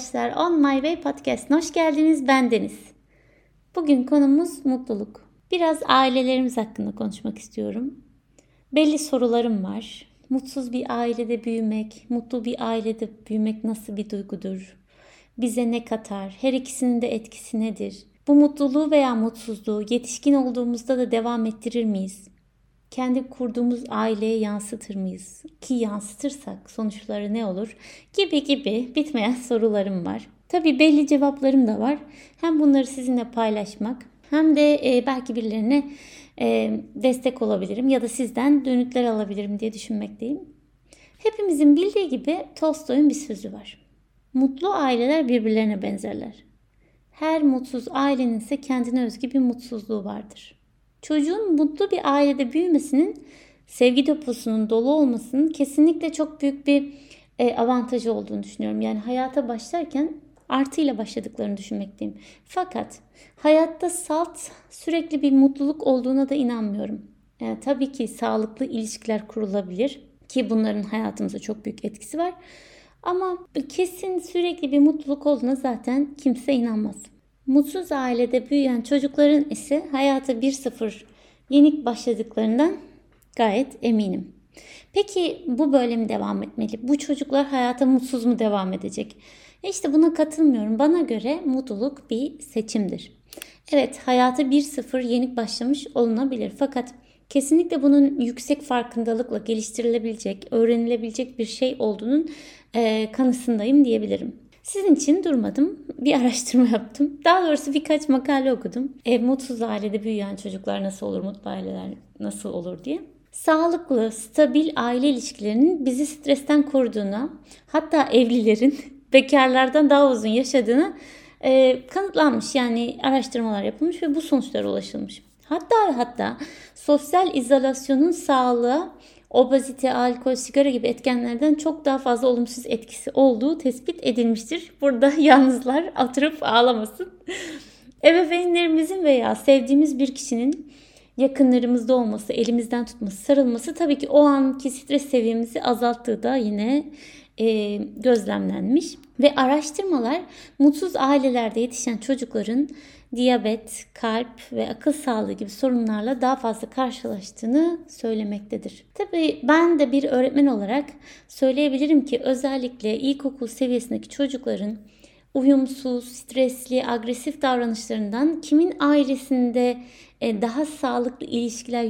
arkadaşlar. On My Way Podcast'ına hoş geldiniz. Ben Deniz. Bugün konumuz mutluluk. Biraz ailelerimiz hakkında konuşmak istiyorum. Belli sorularım var. Mutsuz bir ailede büyümek, mutlu bir ailede büyümek nasıl bir duygudur? Bize ne katar? Her ikisinin de etkisi nedir? Bu mutluluğu veya mutsuzluğu yetişkin olduğumuzda da devam ettirir miyiz? Kendi kurduğumuz aileye yansıtır mıyız? Ki yansıtırsak sonuçları ne olur? Gibi gibi bitmeyen sorularım var. Tabii belli cevaplarım da var. Hem bunları sizinle paylaşmak hem de e, belki birilerine e, destek olabilirim ya da sizden dönütler alabilirim diye düşünmekteyim. Hepimizin bildiği gibi Tolstoy'un bir sözü var. Mutlu aileler birbirlerine benzerler. Her mutsuz ailenin ise kendine özgü bir mutsuzluğu vardır. Çocuğun mutlu bir ailede büyümesinin sevgi deposunun dolu olmasının kesinlikle çok büyük bir e, avantajı olduğunu düşünüyorum. Yani hayata başlarken artıyla başladıklarını düşünmekteyim. Fakat hayatta salt sürekli bir mutluluk olduğuna da inanmıyorum. Yani e, tabii ki sağlıklı ilişkiler kurulabilir ki bunların hayatımıza çok büyük etkisi var. Ama kesin sürekli bir mutluluk olduğuna zaten kimse inanmaz. Mutsuz ailede büyüyen çocukların ise hayata 1-0 yenik başladıklarından gayet eminim. Peki bu böyle mi devam etmeli? Bu çocuklar hayata mutsuz mu devam edecek? E işte buna katılmıyorum. Bana göre mutluluk bir seçimdir. Evet hayata 1-0 yenik başlamış olunabilir. Fakat kesinlikle bunun yüksek farkındalıkla geliştirilebilecek, öğrenilebilecek bir şey olduğunun e, kanısındayım diyebilirim. Sizin için durmadım. Bir araştırma yaptım. Daha doğrusu birkaç makale okudum. E, mutsuz ailede büyüyen çocuklar nasıl olur, mutlu aileler nasıl olur diye. Sağlıklı, stabil aile ilişkilerinin bizi stresten koruduğuna, hatta evlilerin bekarlardan daha uzun yaşadığını e, kanıtlanmış. Yani araştırmalar yapılmış ve bu sonuçlara ulaşılmış. Hatta hatta sosyal izolasyonun sağlığa obezite, alkol, sigara gibi etkenlerden çok daha fazla olumsuz etkisi olduğu tespit edilmiştir. Burada yalnızlar oturup ağlamasın. Ebeveynlerimizin veya sevdiğimiz bir kişinin yakınlarımızda olması, elimizden tutması, sarılması tabii ki o anki stres seviyemizi azalttığı da yine e, gözlemlenmiş. Ve araştırmalar mutsuz ailelerde yetişen çocukların diyabet, kalp ve akıl sağlığı gibi sorunlarla daha fazla karşılaştığını söylemektedir. Tabii ben de bir öğretmen olarak söyleyebilirim ki özellikle ilkokul seviyesindeki çocukların uyumsuz, stresli, agresif davranışlarından kimin ailesinde e, daha sağlıklı ilişkiler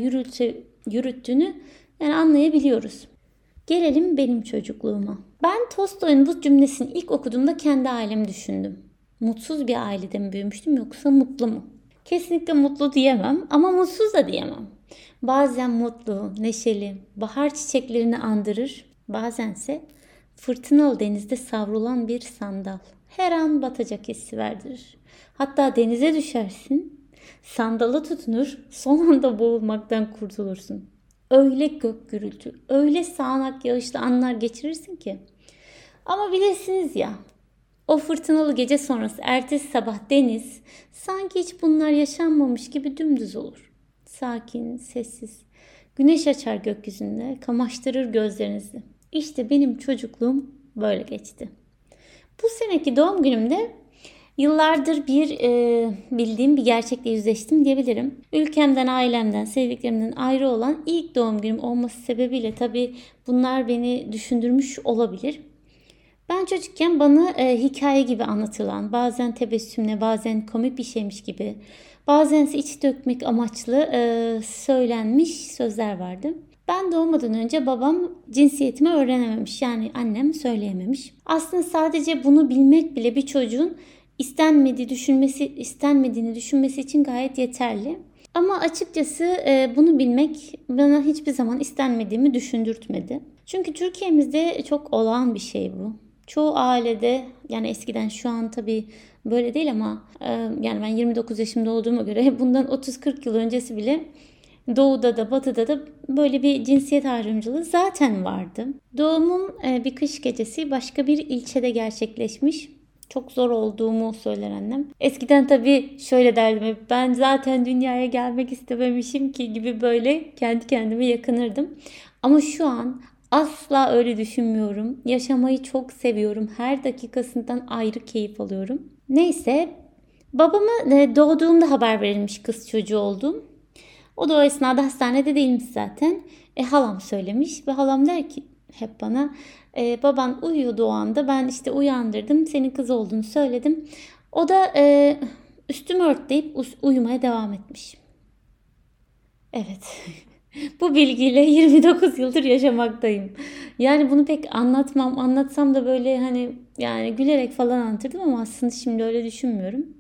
yürüttüğünü yani anlayabiliyoruz. Gelelim benim çocukluğuma. Ben Tolstoy'un bu cümlesini ilk okuduğumda kendi ailemi düşündüm. Mutsuz bir ailede mi büyümüştüm yoksa mutlu mu? Kesinlikle mutlu diyemem ama mutsuz da diyemem. Bazen mutlu, neşeli, bahar çiçeklerini andırır, bazense fırtınalı denizde savrulan bir sandal. Her an batacak hissi verdirir. Hatta denize düşersin, sandala tutunur, son anda boğulmaktan kurtulursun. Öyle gök gürültü, öyle sağanak yağışlı anlar geçirirsin ki. Ama bilirsiniz ya, o fırtınalı gece sonrası ertesi sabah deniz sanki hiç bunlar yaşanmamış gibi dümdüz olur. Sakin, sessiz. Güneş açar gökyüzünde, kamaştırır gözlerinizi. İşte benim çocukluğum böyle geçti. Bu seneki doğum günümde Yıllardır bir e, bildiğim bir gerçekle yüzleştim diyebilirim. Ülkemden, ailemden, sevdiklerimden ayrı olan ilk doğum günüm olması sebebiyle tabii bunlar beni düşündürmüş olabilir. Ben çocukken bana e, hikaye gibi anlatılan, bazen tebessümle, bazen komik bir şeymiş gibi, bazen ise iç dökmek amaçlı e, söylenmiş sözler vardı. Ben doğmadan önce babam cinsiyetimi öğrenememiş. Yani annem söyleyememiş. Aslında sadece bunu bilmek bile bir çocuğun istenmediği düşünmesi, istenmediğini düşünmesi için gayet yeterli. Ama açıkçası e, bunu bilmek bana hiçbir zaman istenmediğimi düşündürtmedi. Çünkü Türkiye'mizde çok olağan bir şey bu. Çoğu ailede yani eskiden şu an tabii böyle değil ama e, yani ben 29 yaşımda olduğuma göre bundan 30-40 yıl öncesi bile Doğuda da batıda da böyle bir cinsiyet ayrımcılığı zaten vardı. Doğumum e, bir kış gecesi başka bir ilçede gerçekleşmiş çok zor olduğumu söyler annem. Eskiden tabii şöyle derdim ben zaten dünyaya gelmek istememişim ki gibi böyle kendi kendime yakınırdım. Ama şu an Asla öyle düşünmüyorum. Yaşamayı çok seviyorum. Her dakikasından ayrı keyif alıyorum. Neyse babama e, doğduğumda haber verilmiş kız çocuğu oldum. O da o esnada hastanede değilmiş zaten. E, halam söylemiş ve halam der ki hep bana e, baban uyuyordu o anda ben işte uyandırdım senin kız olduğunu söyledim. O da e, üstümü örtleyip uyumaya devam etmiş. Evet. Bu bilgiyle 29 yıldır yaşamaktayım. Yani bunu pek anlatmam. Anlatsam da böyle hani yani gülerek falan anlatırdım ama aslında şimdi öyle düşünmüyorum.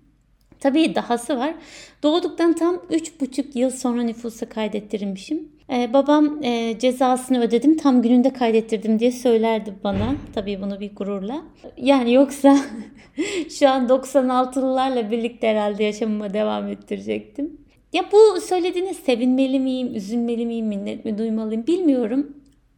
Tabii dahası var. Doğduktan tam 3,5 yıl sonra nüfusa kaydettirilmişim. Ee, babam e, cezasını ödedim tam gününde kaydettirdim diye söylerdi bana. Tabii bunu bir gururla. Yani yoksa şu an 96'lılarla birlikte herhalde yaşamıma devam ettirecektim. Ya bu söylediğine sevinmeli miyim, üzülmeli miyim, minnet mi duymalıyım bilmiyorum.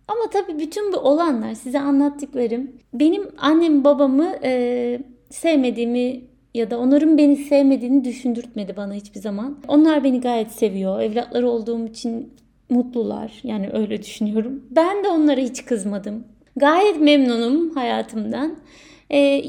Ama tabii bütün bu olanlar size anlattıklarım benim annem babamı e, sevmediğimi ya da onların beni sevmediğini düşündürtmedi bana hiçbir zaman. Onlar beni gayet seviyor. Evlatları olduğum için mutlular. Yani öyle düşünüyorum. Ben de onlara hiç kızmadım. Gayet memnunum hayatımdan. Ee,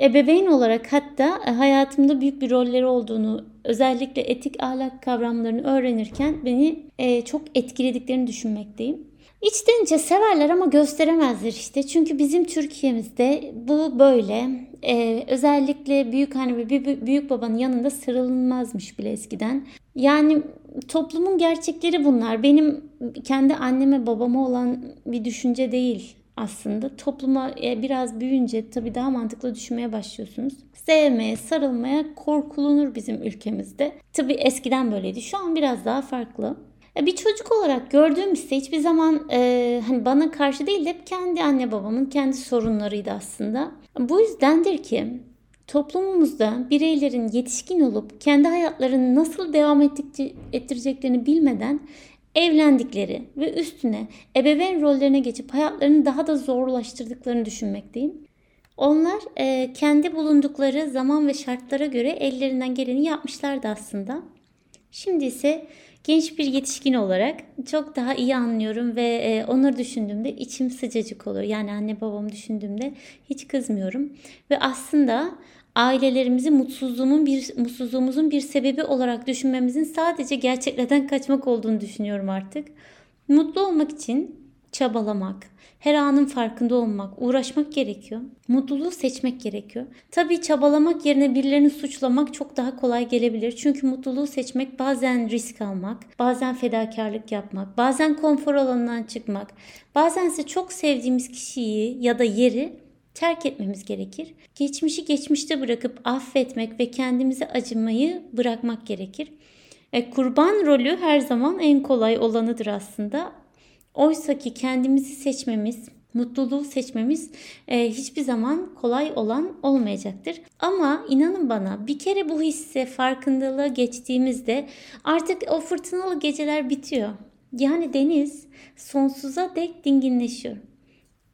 ebeveyn olarak hatta hayatımda büyük bir rolleri olduğunu özellikle etik ahlak kavramlarını öğrenirken beni e, çok etkilediklerini düşünmekteyim. İçten severler ama gösteremezler işte. Çünkü bizim Türkiye'mizde bu böyle. Ee, özellikle büyük anne ve büyük babanın yanında sarılınmazmış bile eskiden. Yani toplumun gerçekleri bunlar. Benim kendi anneme babama olan bir düşünce değil aslında. Topluma e, biraz büyüyünce tabii daha mantıklı düşünmeye başlıyorsunuz. Sevmeye, sarılmaya korkulunur bizim ülkemizde. Tabii eskiden böyleydi. Şu an biraz daha farklı. Bir çocuk olarak gördüğüm ise hiçbir zaman e, hani bana karşı değil de hep kendi anne babamın kendi sorunlarıydı aslında. Bu yüzdendir ki toplumumuzda bireylerin yetişkin olup kendi hayatlarını nasıl devam ettireceklerini bilmeden evlendikleri ve üstüne ebeveyn rollerine geçip hayatlarını daha da zorlaştırdıklarını düşünmekteyim. Onlar e, kendi bulundukları zaman ve şartlara göre ellerinden geleni yapmışlardı aslında. Şimdi ise genç bir yetişkin olarak çok daha iyi anlıyorum ve e, onları düşündüğümde içim sıcacık oluyor. Yani anne babamı düşündüğümde hiç kızmıyorum. Ve aslında ailelerimizi mutsuzluğumun bir mutsuzluğumuzun bir sebebi olarak düşünmemizin sadece gerçeklerden kaçmak olduğunu düşünüyorum artık. Mutlu olmak için çabalamak, her anın farkında olmak, uğraşmak gerekiyor. Mutluluğu seçmek gerekiyor. Tabii çabalamak yerine birilerini suçlamak çok daha kolay gelebilir. Çünkü mutluluğu seçmek bazen risk almak, bazen fedakarlık yapmak, bazen konfor alanından çıkmak, bazen ise çok sevdiğimiz kişiyi ya da yeri terk etmemiz gerekir. Geçmişi geçmişte bırakıp affetmek ve kendimize acımayı bırakmak gerekir. E, kurban rolü her zaman en kolay olanıdır aslında. Oysa ki kendimizi seçmemiz, mutluluğu seçmemiz e, hiçbir zaman kolay olan olmayacaktır. Ama inanın bana bir kere bu hisse farkındalığa geçtiğimizde artık o fırtınalı geceler bitiyor. Yani deniz sonsuza dek dinginleşiyor.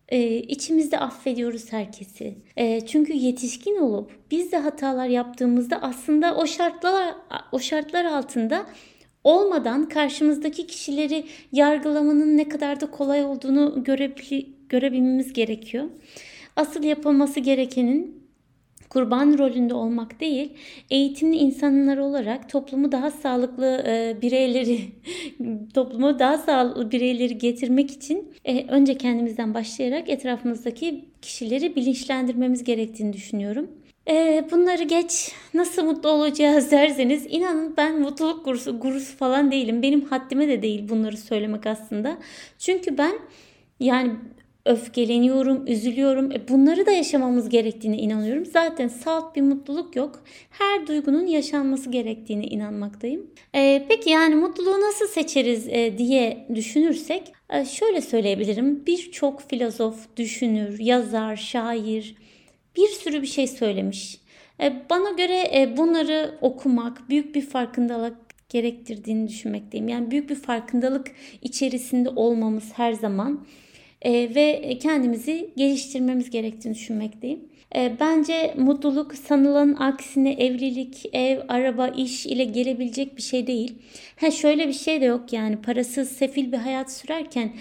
Ee, içimizde affediyoruz herkesi. Ee, çünkü yetişkin olup biz de hatalar yaptığımızda aslında o şartlar o şartlar altında olmadan karşımızdaki kişileri yargılamanın ne kadar da kolay olduğunu görebil görebilmemiz gerekiyor. Asıl yapılması gerekenin kurban rolünde olmak değil, eğitimli insanlar olarak toplumu daha sağlıklı e, bireyleri, toplumu daha sağlıklı bireyleri getirmek için e, önce kendimizden başlayarak etrafımızdaki kişileri bilinçlendirmemiz gerektiğini düşünüyorum. E, bunları geç nasıl mutlu olacağız derseniz inanın ben mutluluk gurusu, gurusu falan değilim. Benim haddime de değil bunları söylemek aslında. Çünkü ben yani öfkeleniyorum, üzülüyorum. E bunları da yaşamamız gerektiğine inanıyorum. Zaten salt bir mutluluk yok. Her duygunun yaşanması gerektiğine inanmaktayım. E, peki yani mutluluğu nasıl seçeriz e, diye düşünürsek e, şöyle söyleyebilirim. Birçok filozof, düşünür, yazar, şair bir sürü bir şey söylemiş. E, bana göre e, bunları okumak büyük bir farkındalık gerektirdiğini düşünmekteyim. Yani büyük bir farkındalık içerisinde olmamız her zaman e, ve kendimizi geliştirmemiz gerektiğini düşünmekteyim. Bence mutluluk sanılanın aksine evlilik, ev, araba, iş ile gelebilecek bir şey değil. Ha şöyle bir şey de yok yani parasız, sefil bir hayat sürerken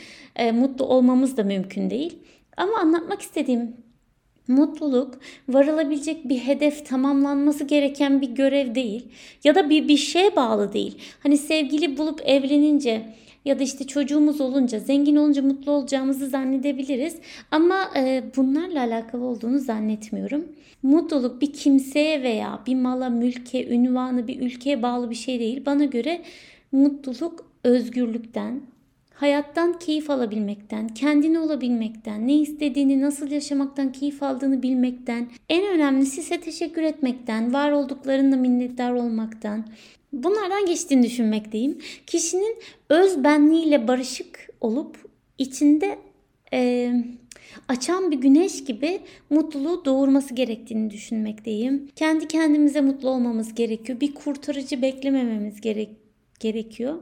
mutlu olmamız da mümkün değil. Ama anlatmak istediğim Mutluluk varılabilecek bir hedef, tamamlanması gereken bir görev değil ya da bir bir şeye bağlı değil. Hani sevgili bulup evlenince ya da işte çocuğumuz olunca, zengin olunca mutlu olacağımızı zannedebiliriz. Ama e, bunlarla alakalı olduğunu zannetmiyorum. Mutluluk bir kimseye veya bir mala, mülke, ünvanı, bir ülkeye bağlı bir şey değil. Bana göre mutluluk özgürlükten, hayattan keyif alabilmekten, kendini olabilmekten, ne istediğini, nasıl yaşamaktan keyif aldığını bilmekten, en önemlisi ise teşekkür etmekten, var olduklarında minnettar olmaktan, bunlardan geçtiğini düşünmekteyim. Kişinin öz benliğiyle barışık olup içinde e, açan bir güneş gibi mutluluğu doğurması gerektiğini düşünmekteyim. Kendi kendimize mutlu olmamız gerekiyor. Bir kurtarıcı beklemememiz gerekiyor gerekiyor.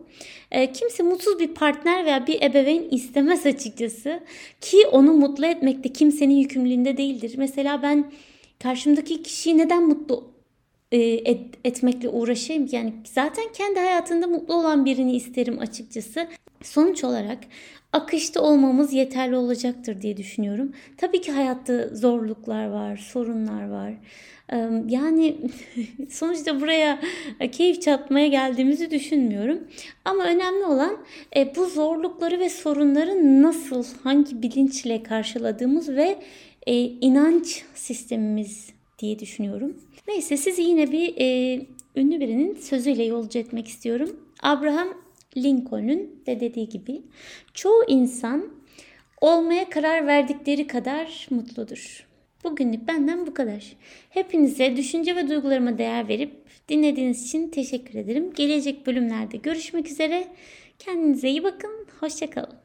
E, kimse mutsuz bir partner veya bir ebeveyn istemez açıkçası. Ki onu mutlu etmek de kimsenin yükümlülüğünde değildir. Mesela ben karşımdaki kişiyi neden mutlu e, et, etmekle uğraşayım? Yani zaten kendi hayatında mutlu olan birini isterim açıkçası. Sonuç olarak akışta olmamız yeterli olacaktır diye düşünüyorum. Tabii ki hayatta zorluklar var, sorunlar var. Yani sonuçta buraya keyif çatmaya geldiğimizi düşünmüyorum. Ama önemli olan e, bu zorlukları ve sorunları nasıl, hangi bilinçle karşıladığımız ve e, inanç sistemimiz diye düşünüyorum. Neyse sizi yine bir e, ünlü birinin sözüyle yolcu etmek istiyorum. Abraham Lincoln'un de dediği gibi çoğu insan olmaya karar verdikleri kadar mutludur. Bugünlük benden bu kadar. Hepinize düşünce ve duygularıma değer verip dinlediğiniz için teşekkür ederim. Gelecek bölümlerde görüşmek üzere. Kendinize iyi bakın. Hoşçakalın.